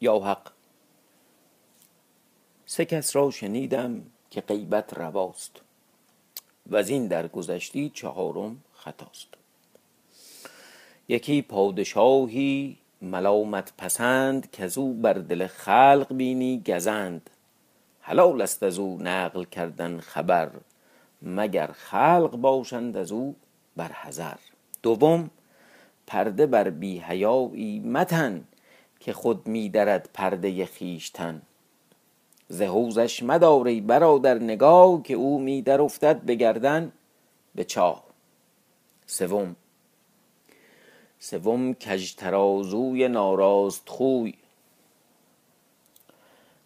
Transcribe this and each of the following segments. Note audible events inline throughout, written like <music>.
یا حق؟ سه کس را شنیدم که غیبت رواست و از این در گذشتی چهارم خطاست. یکی پادشاهی ملامت پسند که او بر دل خلق بینی گزند. حلال است از او نقل کردن خبر مگر خلق باشند از او بر حذر. دوم پرده بر بی متن. که خود می درد پرده خویشتن. ز حوزش برادر نگاه که او می در افتد به گردن به چاه. سوم. سوم کژترازوی ناراست خوی.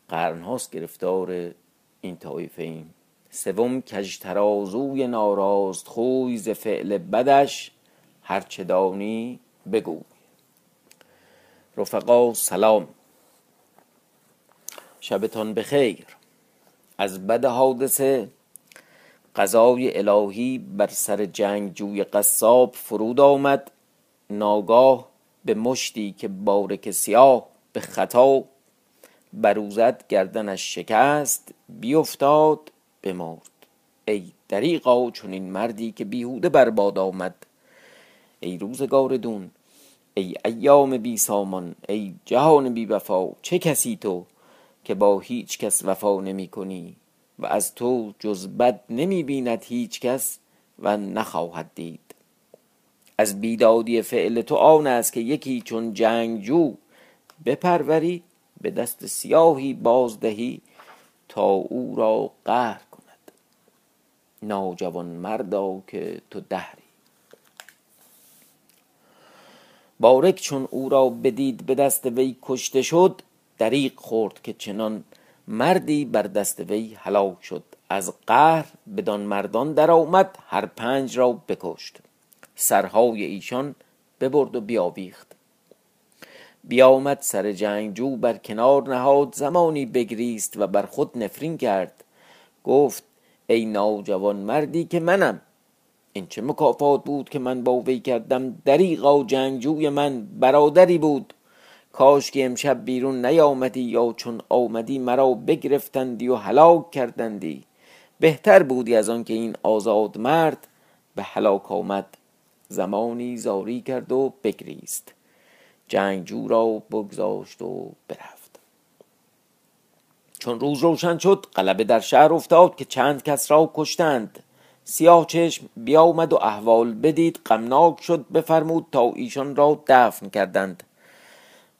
قرن هاست گرفتار این طایفه ایم. سوم کژترازوی ناراست خوی ز فعل بدش هر چه دانی بگوی. رفقا سلام. شبتان بخیر. از بد حادثه قضای الهی بر سر جنگجوی قصاب فرود آمد. ناگاه به مشتی که بارک سیاه به خطا بروزد گردنش شکست بیفتاد بمرد. ای دریغا چون این مردی که بیهوده بر باد آمد. ای روزگار دون ای ایام بی سامان ای جهان بی وفا چه کسی تو که با هیچ کس وفا نمی کنی؟ و از تو جز بد نمی بیند هیچ کس و نخواهد دید. از بیدادی فعل تو آن است که یکی چون جنگجو بپروری به دست سیاهی بازدهی تا او را قهر کند. ناجوان مردا که تو دهری بارک چون او را بدید به دست وی کشته شد دریغ خورد که چنان مردی بر دست وی هلاک شد. از قهر بدان مردان در آمد هر پنج را بکشت. سرهای ایشان ببرد و بیاویخت بیامد سر جنگجو بر کنار نهاد زمانی بگریست و بر خود نفرین کرد. گفت ای ناجوان مردی که منم این چه مکافات بود که من با وی کردم؟ دریغا جنگجوی من برادری بود. کاش که امشب بیرون نیامدی یا چون آمدی مرا بگرفتندی و هلاک کردندی. بهتر بودی از آن که این آزاد مرد به هلاک آمد. زمانی زاری کرد و بگریست. جنگجو را بگذاشت و برفت. چون روز روشن شد غلبه در شهر افتاد که چند کس را کشتند. سیاه چشم بیامد و احوال بدید غمناک شد بفرمود تا ایشان را دفن کردند.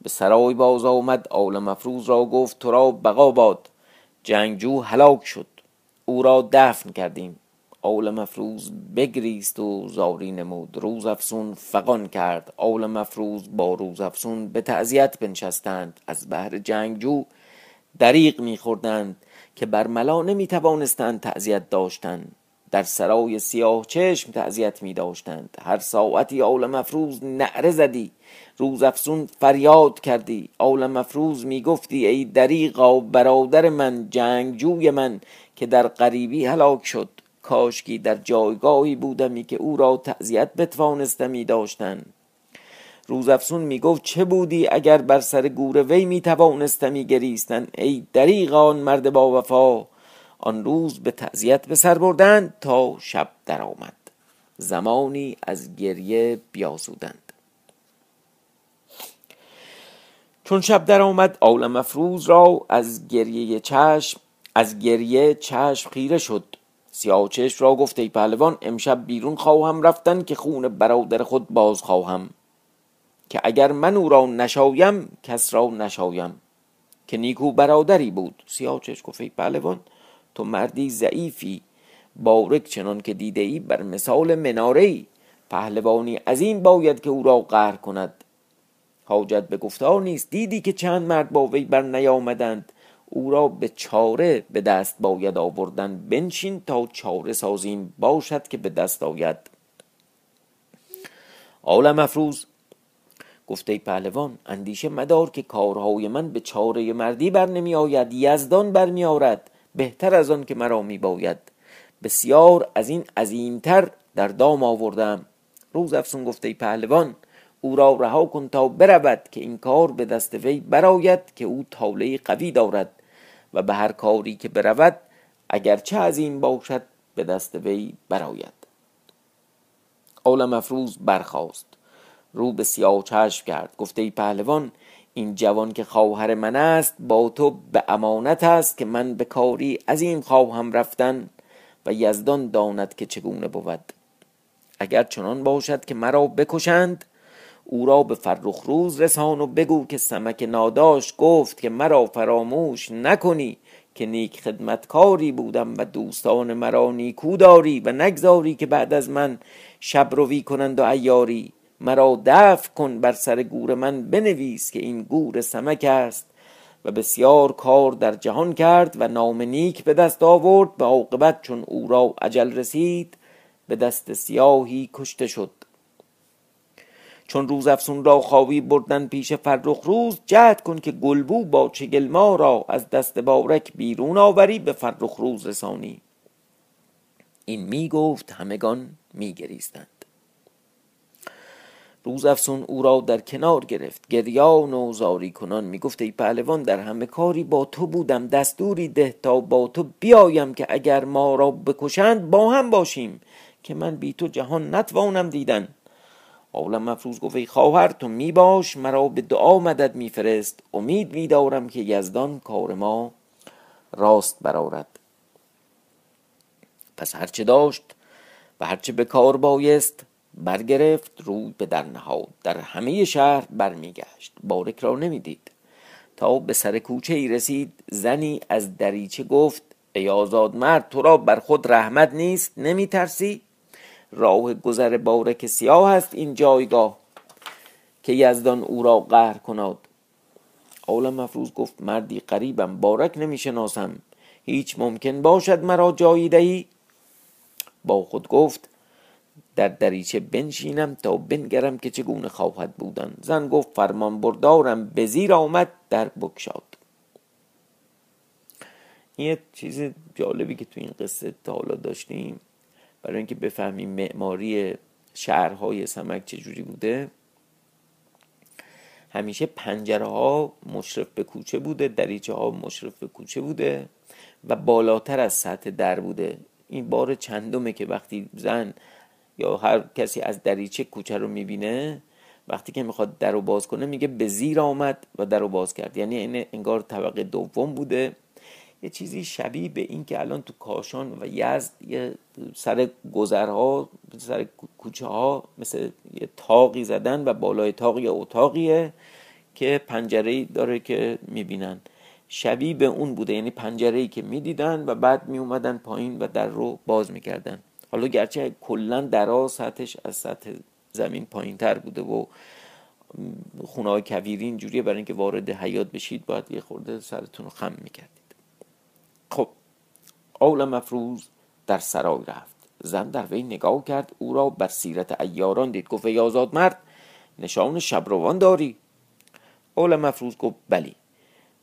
به سرای باز آمد آل مفروز را گفت تو را بقا باد جنگجو هلاک شد او را دفن کردیم. آل مفروز بگریست و زاری نمود روز افسون فقان کرد. آل مفروز با روز افسون به تعزیت بنشستند از بهر جنگجو دریغ میخوردند که بر ملا نمی توانستند تعزیت داشتند در سرای سیاه چشم تعزیت می داشتند. هر ساعتی آل مفروز نعره زدی. روز افسون فریاد کردی. آل مفروز می گفتی ای دریغا برادر من جنگجوی من که در غریبی هلاک شد. کاشکی در جایگاهی بودمی که او را تعذیت بتوانستمی داشتن روز افسون می گفت چه بودی اگر بر سر گور وی می توانستمی گریستن ای دریغان مرد با وفا آن روز به تعذیت به سر بردند تا شب درآمد. زمانی از گریه بیاسودند چون شب درآمد آل مفروز را از گریه چشم از گریه چشم خیره شد. سیاهچشم را گفت ای پهلوان امشب بیرون خواهم رفتن که خون برادر خود باز خواهم. که اگر من او را نشایم کس را نشایم. که نیکو برادری بود. سیاهچشم گفت ای پهلوان تو مردی ضعیفی. بارک چنان که دیده ای بر مثال مناره ای پهلوانی عظیم باید که او را قهر کند. حاجت به گفتار نیست. دیدی که چند مرد با وی بر نیامدند. او را به چاره به دست باید آوردن. بنشین تا چاره سازیم. باشد که به دست آید. عالم افروز گفته پهلوان اندیشه مدار که کارهای من به چاره مردی بر نمی آید یزدان بر می آرد بهتر از آن که مرا می باید بسیار از این عظیمتر در دام آوردم. روز افسون گفته پهلوان او را رها کن تا برود که این کار به دست وی براید که او تاله قوی دارد و به هر کاری که برود اگرچه از این باشد به دست وی براید اول مفروض برخاست. رو به سیاه چشم کرد. گفته ای پهلوان این جوان که خواهر من است با تو به امانت است که من به کاری عظیم خواهم رفتن و یزدان داند که چگونه بود. اگر چنان باشد که مرا بکشند او را به فرخ روز رسان و بگو که سمک ناداش گفت که مرا فراموش نکنی که نیک خدمتکاری بودم و دوستان مرا نیکو داری و نگذاری که بعد از من شب روی کنند و ایاری مرا دفع کن بر سر گور من بنویس که این گور سمک است. و بسیار کار در جهان کرد و نام نیک به دست آورد به عاقبت چون او را عجل رسید به دست سیاهی کشته شد. چون روز افسون را خواهی بردن پیش فرخ روز جهد کن که گلبو با چگل ما را از دست بارک بیرون آوری به فرخ روز رسانی. این می گفت همگان می گریستند. روز افسون او را در کنار گرفت. گریان و زاری کنان می گفت ای پهلوان در همه کاری با تو بودم. دستوری ده تا با تو بیایم که اگر ما را بکشند با هم باشیم که من بی تو جهان نتوانم دیدن. عالم مفروض گفت ای خواهر تو می باش مرا به دعا مدد میفرست. امید میدارم که یزدان کار ما راست برارد پس هرچه داشت و هرچه به کار بایست برگرفت روی به در نهاد. در همه شهر برمیگشت. بارک را نمی‌دید. تا به سر کوچه ای رسید زنی از دریچه گفت ای آزاد مرد تو را بر خود رحمت نیست نمی ترسی راه گذر بارک سیاه است این جایگاه که یزدان او را قهر کناد. عالم مفروض گفت مردی قریبم بارک نمی‌شناسم. هیچ ممکن باشد مرا جایی دهی؟ با خود گفت در دریچه بنشینم تا بنگرم که چگونه خواهد بودن. زن گفت فرمان بردارم. به زیر آمد در بکشاد این یه چیز جالبی که تو این قصه تا حالا داشتیم برای اینکه بفهمیم معماری شهرهای سمک چجوری بوده همیشه پنجره ها مشرف به کوچه بوده دریچه ها مشرف به کوچه بوده و بالاتر از سطح در بوده. این بار چندمه که وقتی زن یا هر کسی از دریچه کوچه رو می‌بینه وقتی که می‌خواد در رو باز کنه میگه به زیر آمد و در رو باز کرد. یعنی این انگار طبقه دوم بوده. یه چیزی شبیه به این که الان تو کاشان و یزد یه سر گذرها سر کوچه ها مثل یه تاقی زدن و بالای تاق یه اتاقیه که پنجره داره که می‌بینن. شبیه به اون بوده یعنی پنجره ای که می‌دیدن و بعد میومدن پایین و در رو باز می‌کردن. حالا گرچه کلا درا سطحش از سطح زمین پایین تر بوده و خونه های کویری اینجوریه برای اینکه وارد حیات بشید باید یه خورده سرتون رو خم می‌کردید. خب اول مفروض در سرای رفت. زن در وی نگاه کرد او را بر سیرت ایاران دید. گفت ای آزاد مرد نشان شبروان داری. اول مفروض گفت بلی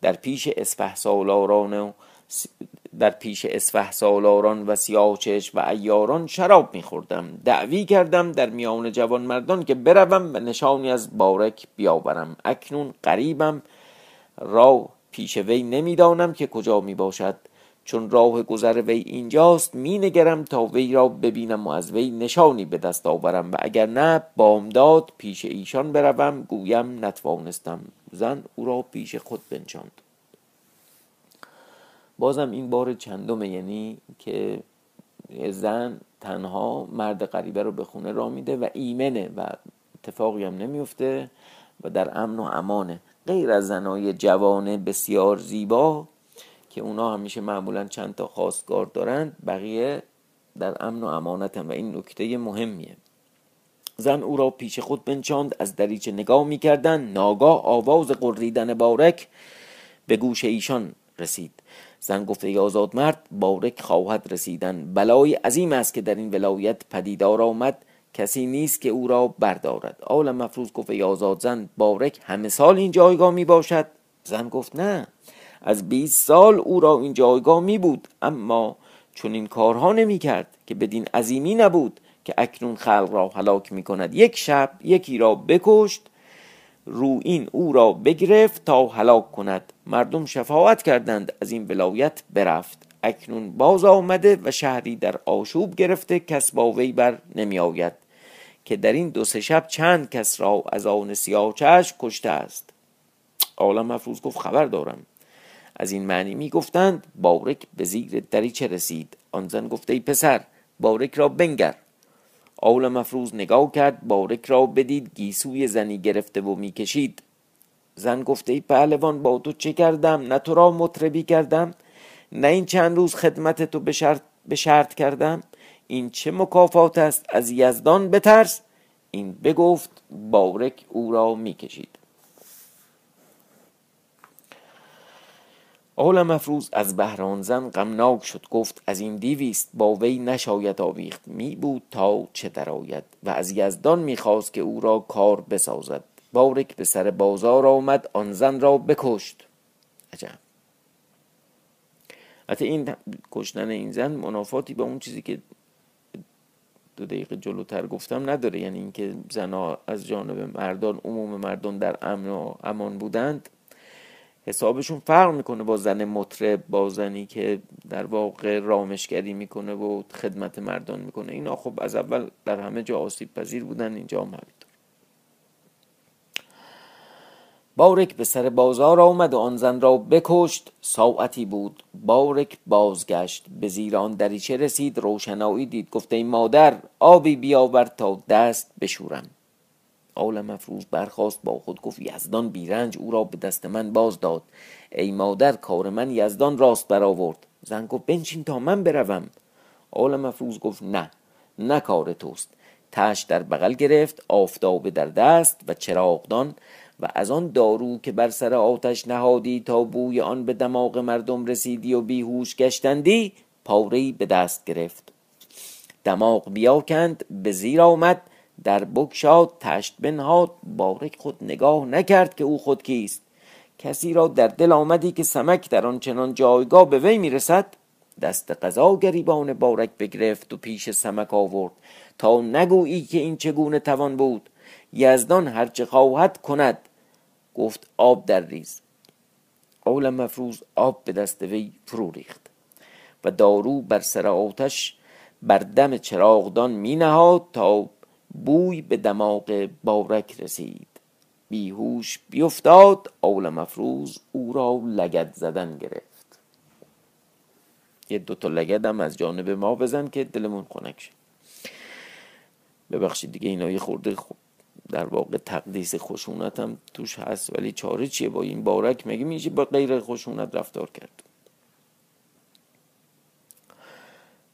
در پیش اسفه سالاران و در پیش اسفه سالاران و سیاچش و ایاران شراب میخوردم. دعوی کردم در میان جوان مردان که بروم و نشانی از بارک بیاورم. اکنون قریبم را پیش وی نمی‌دانم که کجا می باشد چون راه گذر وی اینجاست می نگرم تا وی را ببینم و از وی نشانی به دست آورم. و اگر نه بامداد پیش ایشان بروم. گویم نتوانستم. زن او را پیش خود بنشاند. بازم این بار چندمه یعنی که زن تنها مرد غریبه رو به خونه را میده و ایمنه و اتفاقی هم نمیفته و در امن و امانه. غیر از زنای جوان بسیار زیبا که اونا همیشه معمولا چند تا خواستگار دارند بقیه در امن و امانت هم و این نکته مهمیه. زن او را پیش خود بنچاند از دریچه نگاه می‌کردن ناگاه آواز قریدن بارک به گوش ایشان رسید. زن گفت ای آزاد مرد بارک خواهد رسیدن. بلای عظیم است که در این ولایت پدیدار آمد. کسی نیست که او را بردارد. عالم مفروض گفت ای آزاد زن بارک همه سال این جایگاه می باشد؟ زن گفت نه. از 20 سال او را این جایگاه می بود. اما چون این کارها نمی کرد که بدین عظیمی نبود که اکنون خلق را هلاک می کند یک شب یکی را بکشت رو این او را بگرفت تا هلاک کند. مردم شفاعت کردند. از این ولایت برفت. اکنون باز آمده و شهری در آشوب گرفته. کس با وی بر نمی آید که در این دو سه شب چند کس را از آن سیاه کشته است. عالم مفروض گفت خبر دارم. از این معنی می گفتند بارک به زیر دریچه رسید. آن زن گفته ای پسر بارک را بنگر. آول مفروض نگاه کرد بارک را بدید گیسوی زنی گرفته و می‌کشید. زن گفته ای پهلوان با تو چه کردم؟ نه تو را مطربی کردم نه این چند روز خدمت تو به شرط, به شرط کردم. این چه مکافات است؟ از یزدان بترس. این بگفت بارک او را می‌کشید. آل مفروض از بهران زن غمناک شد گفت از این دیویست با وی نشاید آویخت می بود تا چه درآید و از یزدان می‌خواست که او را کار بسازد. بارک به سر بازار آمد آن زن را بکشت. عجب. حتی این کشتن این زن منافاتی با اون چیزی که دو دقیقه جلوتر گفتم نداره. یعنی اینکه زنها از جانب مردان عموم مردان در امن و امان بودند. حسابشون فرق می‌کنه با زن مطرب با زنی که در واقع رامشگری می‌کنه و خدمت مردان می‌کنه. اینا خب از اول در همه جا آسیب پذیر بودن اینجا هم بارک به سر بازار آمد و آن زن را بکشت. ساعتی بود. بارک بازگشت. به زیر آن دریچه رسید. روشنایی دید. گفته ای مادر آبی بیاور تا دست بشورم. آل مفروض برخواست با خود گفت یزدان بیرنج او را به دست من باز داد. ای مادر کار من یزدان راست برآورد. زن گفت بنشین تا من بروم. آل مفروض گفت نه نه کار توست. تش در بغل گرفت آفتاب در دست و چراغدان و از آن دارو که بر سر آتش نهادی تا بوی آن به دماغ مردم رسیدی و بیهوش گشتندی پاره به دست گرفت. دماغ بیاکند به زیر آمد در بکشاد تشت بنهاد بارک خود نگاه نکرد که او خود کیست. کسی را در دل آمدی که سمک در آن چنان جایگاه به وی می‌رسد؟ دست قضا گریبان بارک بگرفت و پیش سمک آورد. تا نگویی که این چگونه توان بود؟ یزدان هرچه خواهد کند. گفت آب در ریز. اول مفروض آب به دست وی فرو ریخت و دارو بر سر آتش بر دم چراغدان می نهاد تا بوی به دماغ بارک رسید. بیهوش بیفتاد اول مفروض او را لگد زدن گرفت. یه دوتا لگد هم از جانب ما بزن که دلمون خنک شد ببخشید دیگه اینا یه خورده خوب در واقع تقدیس خشونت هم توش هست ولی چاره چیه با این بارک؟ مگه میشه با غیر خشونت رفتار کرد؟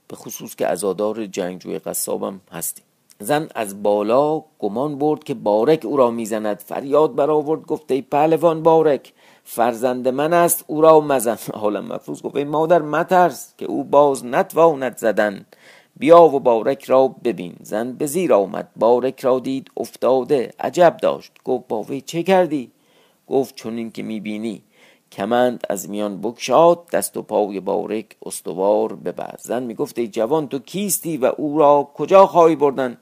به خصوص که ازادار جنگجوی قصابم هستیم. زن از بالا گمان برد که بارک او را می‌زند. فریاد برآورد گفت ای پهلوان بارک فرزند من است او را مزن. <laughs> حالا مفروض گفت ای مادر مترس که او باز نتواند زدن. بیا و بارک را ببین. زن به زیر آمد بارک را دید افتاده عجب داشت. گفت با وی چه کردی؟ گفت چون این که می‌بینی. کمند از میان بکشاد دست و پای بارک استوار ببر زن می‌گفت ای جوان تو کیستی و او را کجا خواهی بردن؟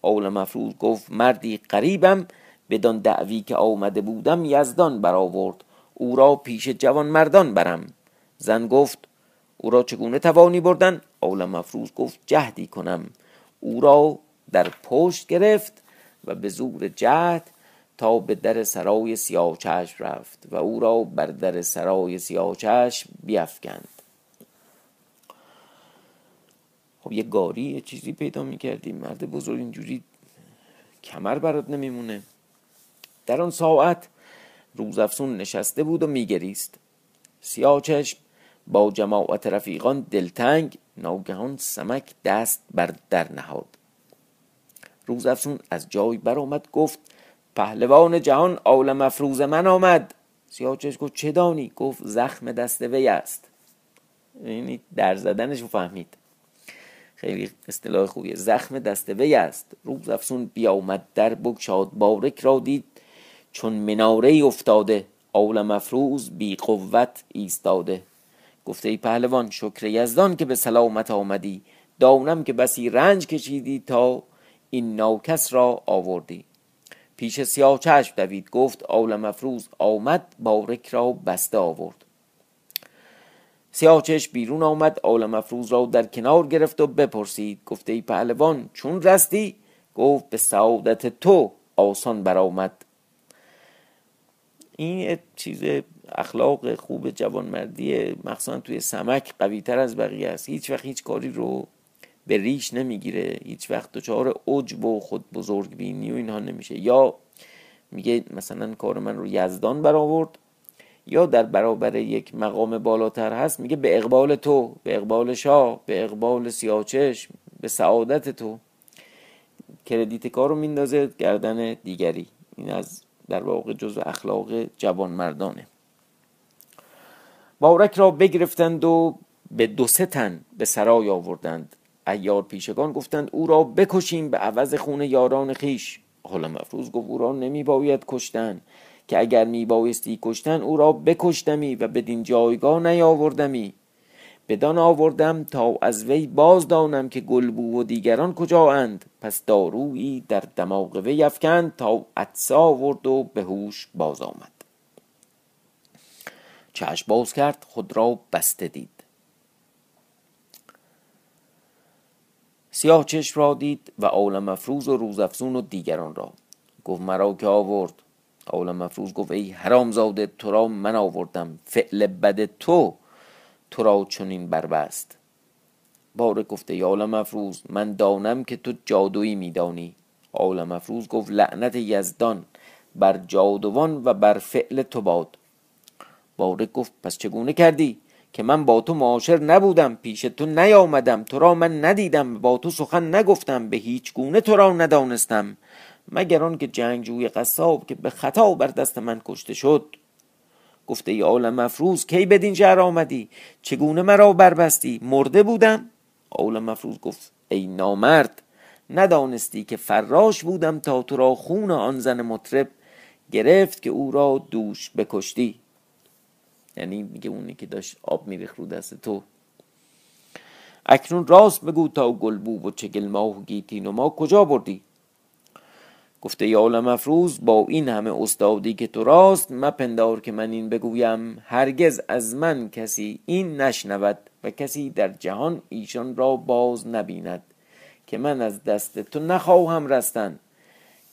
اول مفروض گفت مردی قریبم بدان دعوی که آمده بودم یزدان برآورد. او را پیش جوان مردان برم. زن گفت او را چگونه توانی بردن؟ اول مفروض گفت جهدی کنم. او را در پشت گرفت و به زور جهد تا به در سرای سیاه رفت و او را بر در سرای سیاه چشم بیفکند. خب یه گاری یه چیزی پیدا می‌کردیم. مرد بزرگ اینجوری کمر برات نمیمونه. در آن ساعت روزافسون نشسته بود و میگریست. سیاه چشم با جماعت رفیقان دلتنگ ناگهان سمک دست بر در نهاد. روزافسون از جای برآمد گفت پهلوان جهان آل مفروز من آمد. سیاچش گفت چه دانی؟ گفت زخم دست وی است. یعنی در زدنش فهمید. خیلی اصطلاح خوبیه. زخم دست وی است. روز افسون بیامد در بگشاد بارک را دید. چون مناره افتاده آل مفروز بی قوت ایستاده. گفته ای پهلوان شکر یزدان که به سلامت آمدی. دانم که بسی رنج کشیدی تا این ناکس را آوردی. پیش سیاه چشم دوید. گفت عالم افروز آمد بارک را بسته آورد. سیاه چشم بیرون آمد عالم افروز را در کنار گرفت و بپرسید. گفته ای پهلوان چون رستی؟ گفت به سعادت تو آسان برآمد. این چیز اخلاق خوب جوانمردی مخصوصا توی سمک قوی تر از بقیه است. هیچ وقت هیچ کاری رو به ریش نمی‌گیره. هیچ وقت دچار عجب و خود بزرگ بینی و اینها نمیشه. یا میگه مثلا کار من رو یزدان برآورد. یا در برابر یک مقام بالاتر هست میگه به اقبال تو به اقبال شاه به اقبال سیاچش به سعادت تو. کردیت کار رو میندازه گردن دیگری. این از در واقع جزو اخلاق جوان مردانه بارک را بگرفتند و به دو سه تن به سرای آوردند. ایار پیشگان گفتند او را بکشیم به عوض خون یاران خیش. حالا مفروض گفت او را نمی باید کشتن. که اگر می بایستی کشتن او را بکشتمی و بدین جایگاه نیاوردمی. بدان آوردم تا از وی باز دانم که گلبو و دیگران کجا اند پس دارویی در دماغ وی افکند تا عطسه آورد و به هوش باز آمد. چشم باز کرد خود را بسته دید. سیاه چشم را دید و عالم مفروز و روزافزون و دیگران را. گفت مرا که آورد. عالم مفروز گفت ای حرام زاده تو را من آوردم. فعل بد تو تو را چنین بربست. باره گفته ای عالم مفروز من دانم که تو جادویی میدانی. عالم مفروز گفت لعنت یزدان بر جادوان و بر فعل تو باد. باره گفت پس چگونه کردی که من با تو معاشر نبودم پیش تو نیامدم تو را من ندیدم با تو سخن نگفتم به هیچ گونه تو را ندانستم. مگر آن که جنگجوی قصاب که به خطا بر دست من کشته شد. گفته ای عالم مفروض کی بدین شهر آمدی؟ چگونه مرا بربستی؟ مرده بودم؟ عالم مفروض گفت ای نامرد ندانستی که فراش بودم تا تو را خون آن زن مطرب گرفت که او را دوش بکشتی. یعنی میگه اونی که داشت آب میریخ رو دست تو. اکنون راست بگو تا گلبوب و چگل ماه و گیتین و ما کجا بردی؟ گفته یا عالم افروز با این همه استادی که تو راست مپندار که من این بگویم هرگز از من کسی این نشنود و کسی در جهان ایشان را باز نبیند که من از دست تو نخواهم رستن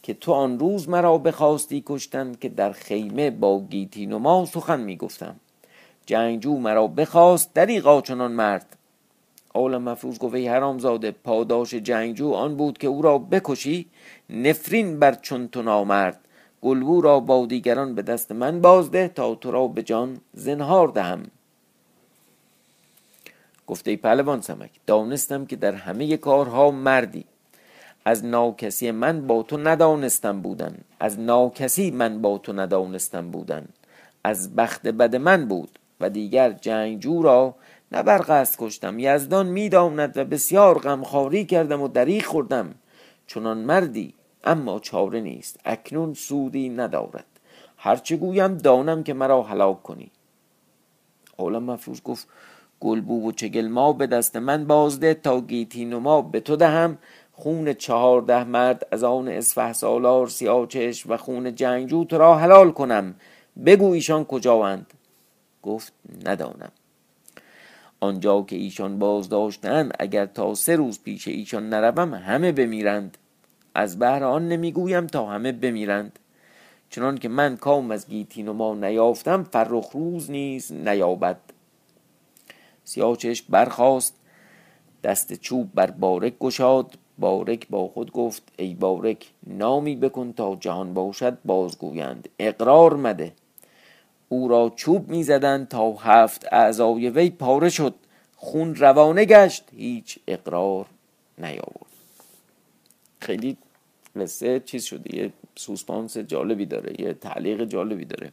که تو آن روز مرا بخواستی کشتن که در خیمه با گیتین و ما سخن می‌گفتم. جنگجو مرا بخواست دریغا چنان مرد. عالم مفروض گفت ای حرامزاده پاداش جنگجو آن بود که او را بکشی نفرین بر چون تو نامرد. گلبو را با دیگران به دست من بازده تا تو را به جان زنهار دهم. گفته پهلوان سمک دانستم که در همه کارها مردی. از ناکسی من با تو ندانستم بودن. از ناکسی من با تو ندانستم بودن. از بخت بد من بود و دیگر جنگجو را نه بر قصد کشتم. یزدان می‌داند و بسیار غمخواری کردم و دریغ خوردم. چنان مردی اما چاره نیست. اکنون سودی ندارد. هرچه گویم دانم که مرا هلاک کنی. عالم مفروض گفت گلبو و چگل ما به دست من بازده تا گیتین و ما به تو دهم. خون چهارده مرد از آن اسفه سالار سیاچش و خون جنگجو تو را حلال کنم. بگو ایشان کجاوند. گفت ندانم. آنجا که ایشان باز داشتن اگر تا سه روز پیش ایشان نروم همه بمیرند. از بهر آن نمی‌گویم تا همه بمیرند. چنان که من کام از گیتین و ما نیافتم فرخ روز نیز نیابد. سیاچش برخاست دست چوب بر بارک گشاد. بارک با خود گفت ای بارک نامی بکن تا جهان باشد بازگویند. اقرار مده. او را چوب می‌زدند تا هفت اعضای وی پاره شد. خون روانه گشت. هیچ اقرار نیاورد. خیلی قصه چیز شده. یه سوسپانس جالبی داره. یه تعلیق جالبی داره.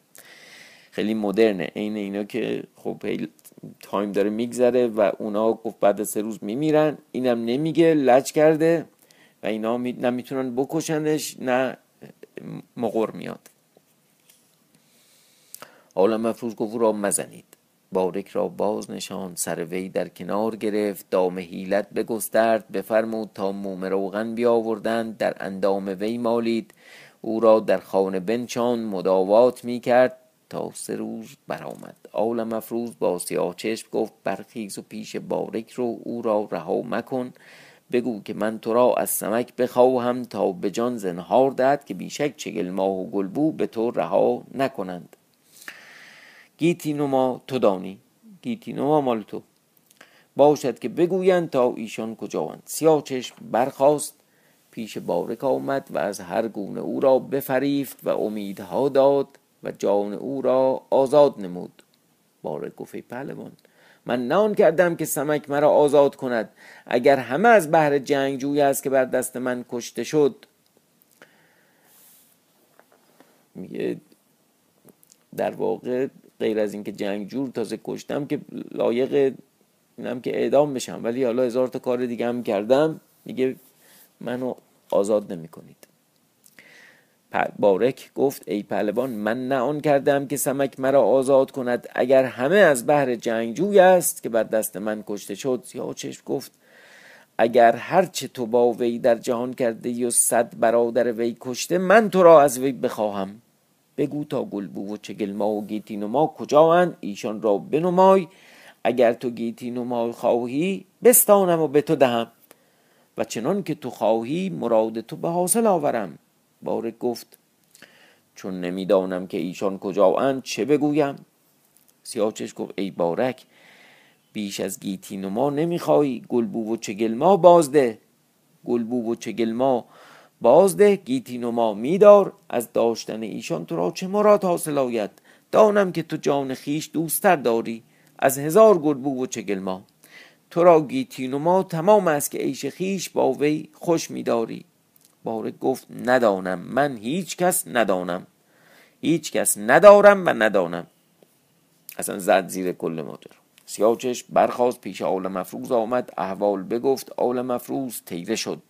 خیلی مدرنه. عین اینا که خب time داره میگذره و اونا گفت بعد سه روز میمیرن. اینم نمیگه. لج کرده. و اینا نمی‌تونن بکشنش نه مقر میاد. حالا مفروض گفت را مزنید. بارک را باز نشان سر وی در کنار گرفت دام حیلت بگسترد بفرمود تا موم روغن بیاوردند در اندام وی مالید. او را در خانه بنشان مداوات می کرد تا سه روز برآمد. آل مفروز با سیاه چشم گفت برخیز و پیش بارک رو او را رها مکن. بگو که من تو را از سمک بخواهم تا به جان زنهار دهد که بیشک چگل ماه و گلبو به تو رها نکنند. گیتی نما تو دانی. گیتی نما مال تو. باشد که بگویند تا ایشان کجاوند. سیاه چشم برخواست پیش بارک آمد و از هر گونه او را بفریفت و امیدها داد و جان او را آزاد نمود. بارک گفت پهلوان من نه کردم که سمک مرا آزاد کند. اگر همه از بحر جنگجوی است که بر دست من کشته شد. میگه در واقع غیر از اینکه جنگجو تازه کشتم که لایق اینم که اعدام بشم. ولی حالا هزار تا کار دیگه هم کردم میگه منو آزاد نمی کنید بارک گفت ای پهلوان من نه آن کردم که سمک مرا آزاد کند. اگر همه از بحر جنگجوی است که بر دست من کشته شد یا چشم گفت اگر هرچه تو با وی در جهان کرده و صد برادر وی کشته من تو را از وی بخواهم. بگو تا گلبو و چگلما و گیتی کجا هن ایشان را بنمای. اگر تو گیتی نما خواهی بستانم و به تو دهم. و چنان که تو خواهی مراد تو به حاصل آورم. بارک گفت چون نمی‌دانم که ایشان کجا اند چه بگویم؟ سیاچش گفت ای بارک بیش از گیتی نما نمی‌خوای گلبو و چگلما بازده. گلبو و چگلما بازده گیتی نما میدار از داشتن ایشان تو را چه مراد حاصل آید؟ دانم که تو جان خیش دوستتر داری از هزار گلبو و چگلما تو را گیتی نما تمام است که عیش خیش با وی خوش میداری. بارک گفت ندانم من هیچ کس ندانم. هیچ کس ندارم و ندانم. اصلا زد زیر کل ماجرا. سیاچش برخواست پیش آل مفروز آمد احوال بگفت آل مفروز تیره شد.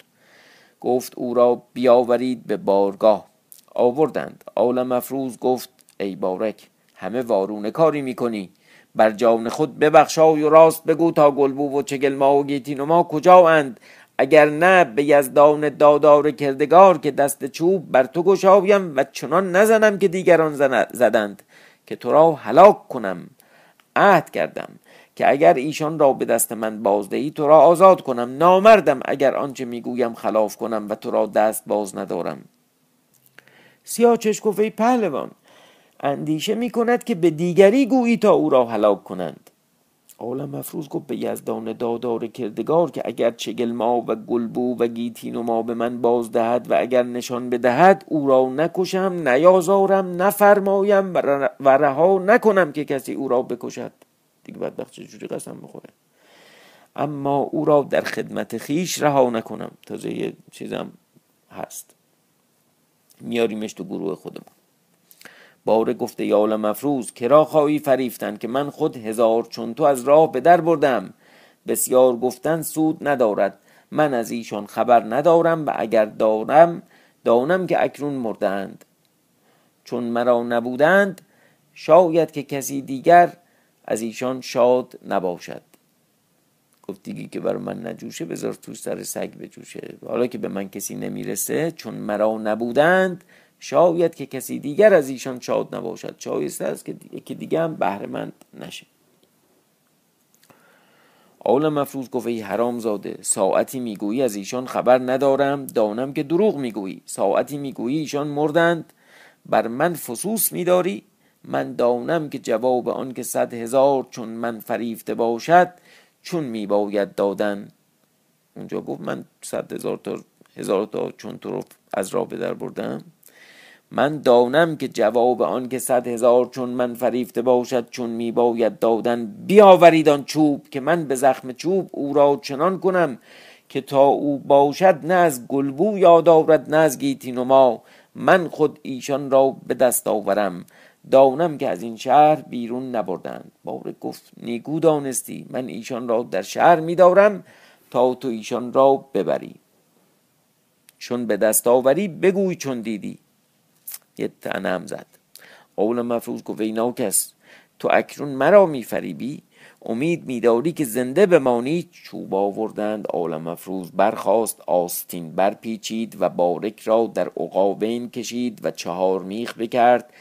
گفت او را بیاورید به بارگاه. آوردند. آل مفروز گفت ای بارک همه وارونه کاری می‌کنی. بر جان خود ببخشای و راست بگو تا گلبو و چگل ما و گیتین و ما کجا اند اگر نه به یزدان دادار کردگار که دست چوب بر تو گشایم و چنان نزنم که دیگران زدند که تو را هلاک کنم. عهد کردم. که اگر ایشان را به دست من بازدهی تو را آزاد کنم. نامردم اگر آنچه می‌گویم خلاف کنم و تو را دست باز ندارم. سیاه گفت ای پهلوان اندیشه می کند که به دیگری گویی تا او را هلاک کنند. عالم مفروض گفت به یزدان دادار کردگار که اگر چگل ما و گلبو و گیتین و ما به من باز دهد و اگر نشان بدهد او را نکشم نیازارم نفرمایم و رها نکنم که کسی او را بکشد. دیگه بدبخت چجوری قسم بخوره. اما او را در خدمت خیش رها نکنم. تازه یه چیزم هست. میاریمش تو گروه خودمون. باره گفته یال مفروز کرا خواهی فریفتن که من خود هزار چون تو از راه به در بردم. بسیار گفتن سود ندارد. من از ایشان خبر ندارم و اگر دارم دانم که اکنون مردند چون مرا نبودند شاید که کسی دیگر از ایشان شاد نباشد. گفت دیگه که بر من نجوشه بذار تو سر سگ بجوشه. حالا که به من کسی نمی‌رسه چون مرا نبودند شاید که کسی دیگر از ایشان شاد نباشد. شایسته است که یکی دیگه هم بهرهمند نشه. آل مفروض گفت ای حرام زاده ساعتی می‌گویی از ایشان خبر ندارم. دانم که دروغ می‌گویی. ساعتی می‌گویی ایشان مردند. بر من فسوس میداری؟ من دانم که جواب آن که صد هزار چون من فریفته باشد چون میباید دادن. اونجا گفت من صد هزار تا هزار تا چون تو رو از راه به در بردم. من دانم که جواب آن که صد هزار چون من فریفته باشد چون می باید دادن. بیاورید آن چوب که من به زخم چوب او را چنان کنم که تا او باشد نه از گلبو یاد آورد نه از گیتی نما. من خود ایشان را به دست آورم. دانم که از این شهر بیرون نبردند. بابر گفت نیکو دانستی من ایشان را در شهر میدارم تا تو ایشان را ببری. چون به دست آوری بگوی چون دیدی. یه تنه هم زد. اول مفروض گفت ای ناکس تو اکنون مرا میفریبی؟ امید میداری که زنده بمانی؟ چوب آوردند عالم افروز برخاست آستین برپیچید و بارک را در عقابین کشید و چهار میخ بکرد.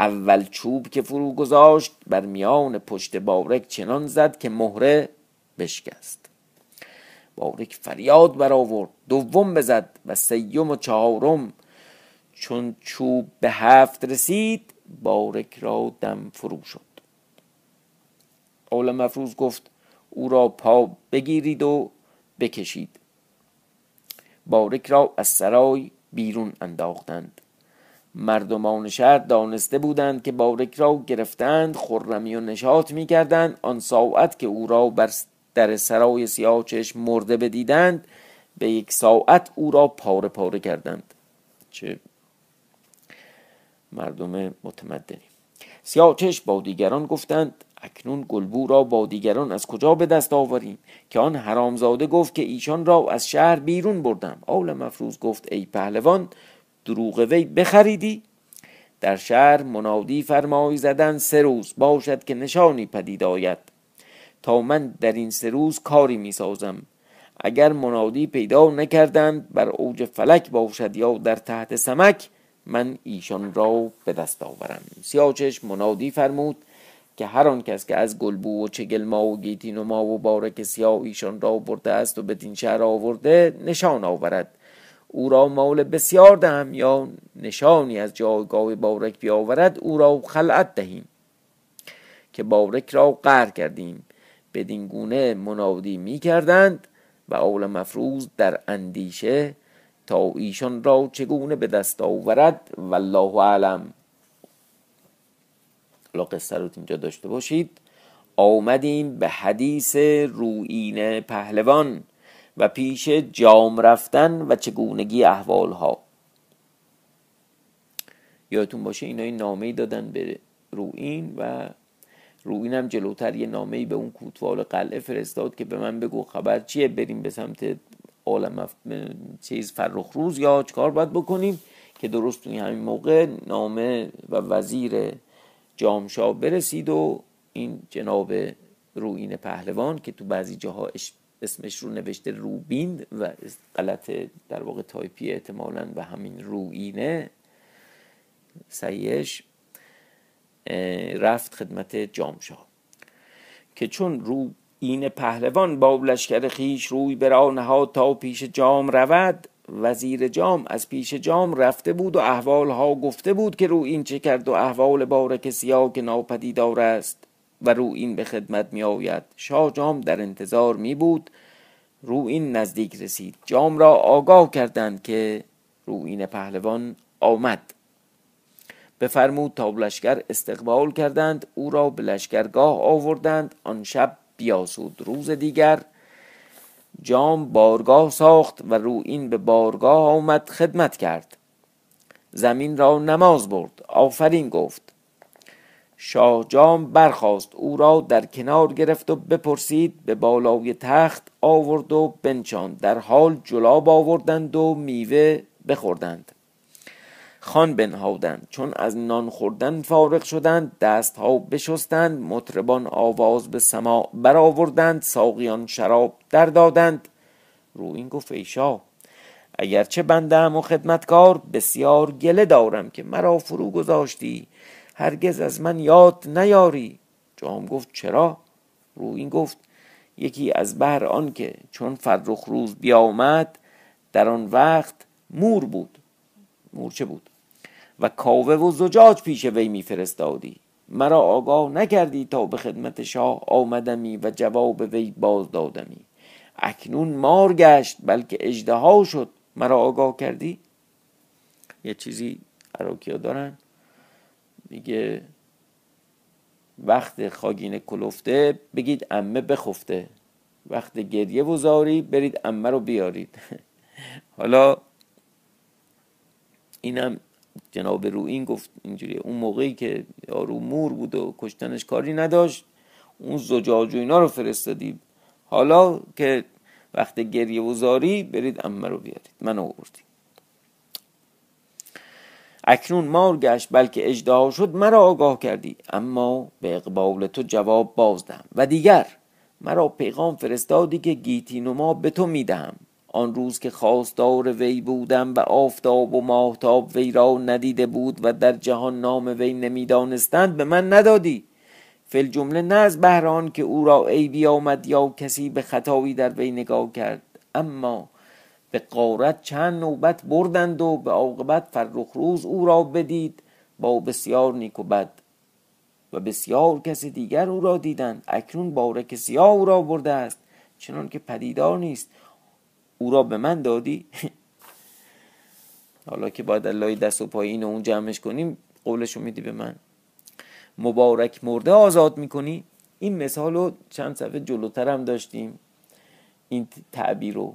اول چوب که فرو گذاشت بر میان پشت بارک چنان زد که مهره بشکست. بارک فریاد برآورد دوم بزد و سیم و چهارم. چون چوب به هفت رسید بارک را دم فرو شد. عالم مفروض گفت او را پا بگیرید و بکشید. بارک را از سرای بیرون انداختند. مردمان شهر دانسته بودند که بارک را گرفتند خرمی و نشاط می کردند آن ساعت که او را بر در سرای سیاه مرده بدیدند به یک ساعت او را پاره پاره کردند. چه مردم متمدنی. سیاه با دیگران گفتند اکنون گلبو را با دیگران از کجا به دست آوریم؟ که آن حرامزاده گفت که ایشان را از شهر بیرون بردم. آل مفروض گفت ای پهلوان دروغ وی بخریدی؟ در شهر منادی فرمای زدن سه روز باشد که نشانی پدید آید. تا من در این سه روز کاری می سازم. اگر منادی پیدا نکردند بر اوج فلک باشد یا در تحت سمک من ایشان را به دست آورم. سیاچش منادی فرمود که هر آن کس که از گلبو و چگل ما و گیتین و ما و بارک سیاه ایشان را برده است و بدین شهر آورده نشان آورد. او را مال بسیار دهم یا نشانی از جایگاه بارک بیاورد او را خلعت دهیم که بارک را قهر کردیم. بدین گونه منادی می کردند و اول مفروض در اندیشه تا ایشان را چگونه به دست آورد. والله اعلم. حالا قصه رو اینجا داشته باشید. آمدیم به حدیث روین پهلوان. و پیش جام رفتن و چگونگی احوال ها یادتون باشه اینا این نامه دادن به روین و روین هم جلوتر یه نامه به اون کوتوال قلعه فرستاد که به من بگو خبر چیه بریم به سمت عالم چیز فرخ روز یا چکار باید بکنیم که درست توی همین موقع نامه و وزیر جامشا برسید و این جناب روین پهلوان که تو بعضی جاها اسمش رو نوشته روبین و غلط در واقع تایپی احتمالا و همین رویینه. سیش رفت خدمت جامشا که چون رویین پهلوان با لشکر خویش روی به راه نهاد تا پیش جام رود وزیر جام از پیش جام رفته بود و احوال ها گفته بود که رویین چه کرد و احوال بارک سیاه که ناپدیدار است. و رویین به خدمت می آید شاه جام در انتظار می بود رو این نزدیک رسید. جام را آگاه کردند که رو این پهلوان آمد. بفرمود تا لشکر استقبال کردند. او را به لشکرگاه آوردند. آن شب بیاسود روز دیگر. جام بارگاه ساخت و رو این به بارگاه آمد خدمت کرد. زمین را نماز برد. آفرین گفت. شاه جام برخاست. او را در کنار گرفت و بپرسید به بالای تخت آورد و بنچاند در حال جلاب آوردند و میوه بخوردند. خان بنهادند. چون از نان خوردن فارغ شدند دست ها بشستند مطربان آواز به سما برآوردند ساقیان شراب در دادند. رو این گفت ای شاه اگرچه بنده و خدمتکار بسیار گله دارم که مرا فرو گذاشتی. هرگز از من یاد نیاری. جام گفت چرا؟ رو این گفت یکی از بهر آن که چون فرخ روز بیامد در آن وقت مور بود. مورچه بود؟ و کاوه و زجاج پیش وی میفرستادی. مرا آگاه نکردی تا به خدمت شاه آمدمی و جواب وی باز دادمی اکنون مار گشت بلکه اجدها شد. مرا آگاه کردی؟ یه چیزی عراقی دارن؟ میگه وقت خاگین کلفته بگید امه بخفته. وقت گریه و زاری برید امه رو بیارید. <laughs> حالا اینم جناب رو این گفت اینجوری اون موقعی که یارو مور بود و کشتنش کاری نداشت اون زجاج و اینا رو فرستادی حالا که وقت گریه و زاری برید امه رو بیارید. من آوردیم اکنون مار گشت بلکه اجدها شد مرا آگاه کردی. اما به اقبال تو جواب بازدم و دیگر مرا پیغام فرستادی که گیتی نما به تو می‌دهم. آن روز که خواستار وی بودم و آفتاب و ماهتاب وی را ندیده بود و در جهان نام وی نمی‌دانستند به من ندادی. فل جمله نه از بهران که او را عیبی آمد یا کسی به خطایی در وی نگاه کرد. اما به قارت چند نوبت بردند و به عاقبت فرخ روز او را بدید با بسیار نیک و بد. و بسیار کسی دیگر او را دیدند. اکنون بارک سیاه او را برده است. چنان که پدیدار نیست. او را به من دادی. <laughs> حالا که باید الله دست و پای این اون جمعش کنیم قولشو میدی به من. مبارک مرده آزاد می‌کنی؟ این مثال رو چند صفحه جلوتر هم داشتیم. این تعبیر رو.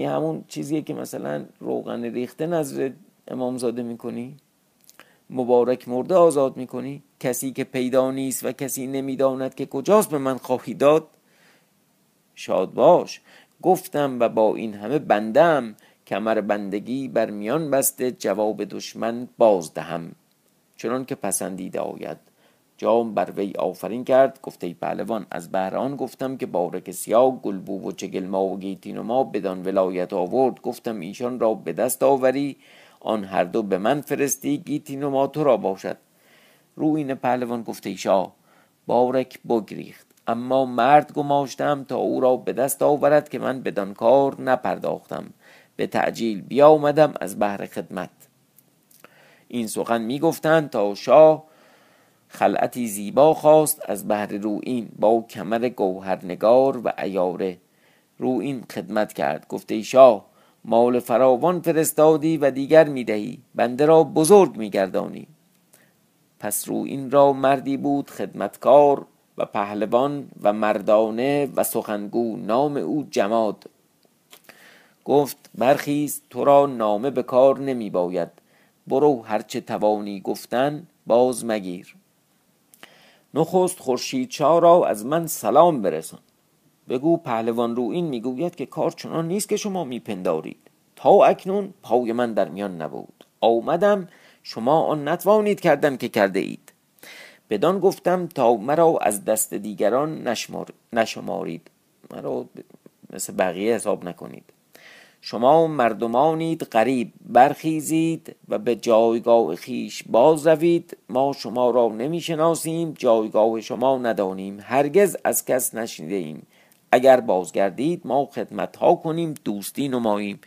این همون چیزیه که مثلا روغن ریخته نظر امامزاده می‌کنی؟ مبارک مرده آزاد می‌کنی؟ کسی که پیدا نیست و کسی نمی‌داند که کجاست به من خواهی داد؟ شاد باش. گفتم و با این همه بندم. کمر بندگی بر میان بسته جواب دشمن باز دهم. چنان که پسندیده آید. جام بر وی آفرین کرد. گفته پهلوان از بهران گفتم که بارک سیاه گلبو و چگل ما و گیتین و ما بدان ولایت آورد. گفتم ایشان را به دست آوری آن هر دو به من فرستی گیتین و ما تو را باشد. روین پهلوان گفته شاه بارک بگریخت. اما مرد گماشتم تا او را به دست آورد که من بدان کار نپرداختم. به تعجیل بیا از بهر خدمت. این سخن می‌گفتند تا شاه خلعتی زیبا خواست از بهر روین با کمر گوهرنگار و ایاره روین خدمت کرد گفته شاه مال فراوان فرستادی و دیگر می‌دهی بنده را بزرگ میگردانی. پس روین را مردی بود خدمتکار و پهلوان و مردانه و سخنگو نام او جماد. گفت برخیز تو را نامه به کار نمی باید برو هرچه توانی گفتن باز مگیر. نخست خورشید را از من سلام برسان. بگو پهلوان رو این می‌گوید که کار چنان نیست که شما میپندارید. تا اکنون پای من در میان نبود. آمدم شما آن نتوانید کردن که کرده اید بدان گفتم تا مرا از دست دیگران نشمار... نشمارید. مرا مثل بقیه حساب نکنید. شما مردمانید غریب برخیزید و به جایگاه خیش باز روید ما شما را نمی‌شناسیم جایگاه شما ندانیم. هرگز از کس نشنیده ایم اگر بازگردید ما خدمت ها کنیم دوستی نماییم.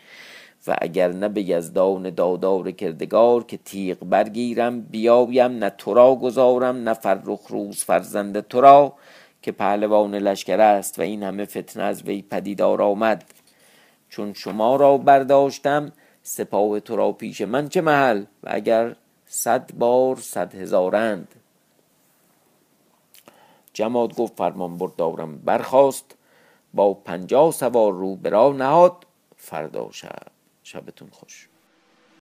و اگر نه به یزدان دادار کردگار که تیغ برگیرم بیایم نه تو را گذارم نه فرخ روز فرزند تو را که پهلوان لشکر است و این همه فتنه از وی پدیدار آمد. چون شما را برداشتم سپاه تو را پیش من چه محل؟ و اگر صد بار صد هزارند. جماد گفت فرمان بردارم برخواست با پنجاه سوار رو برا نهاد فردا شب شبتون خوش.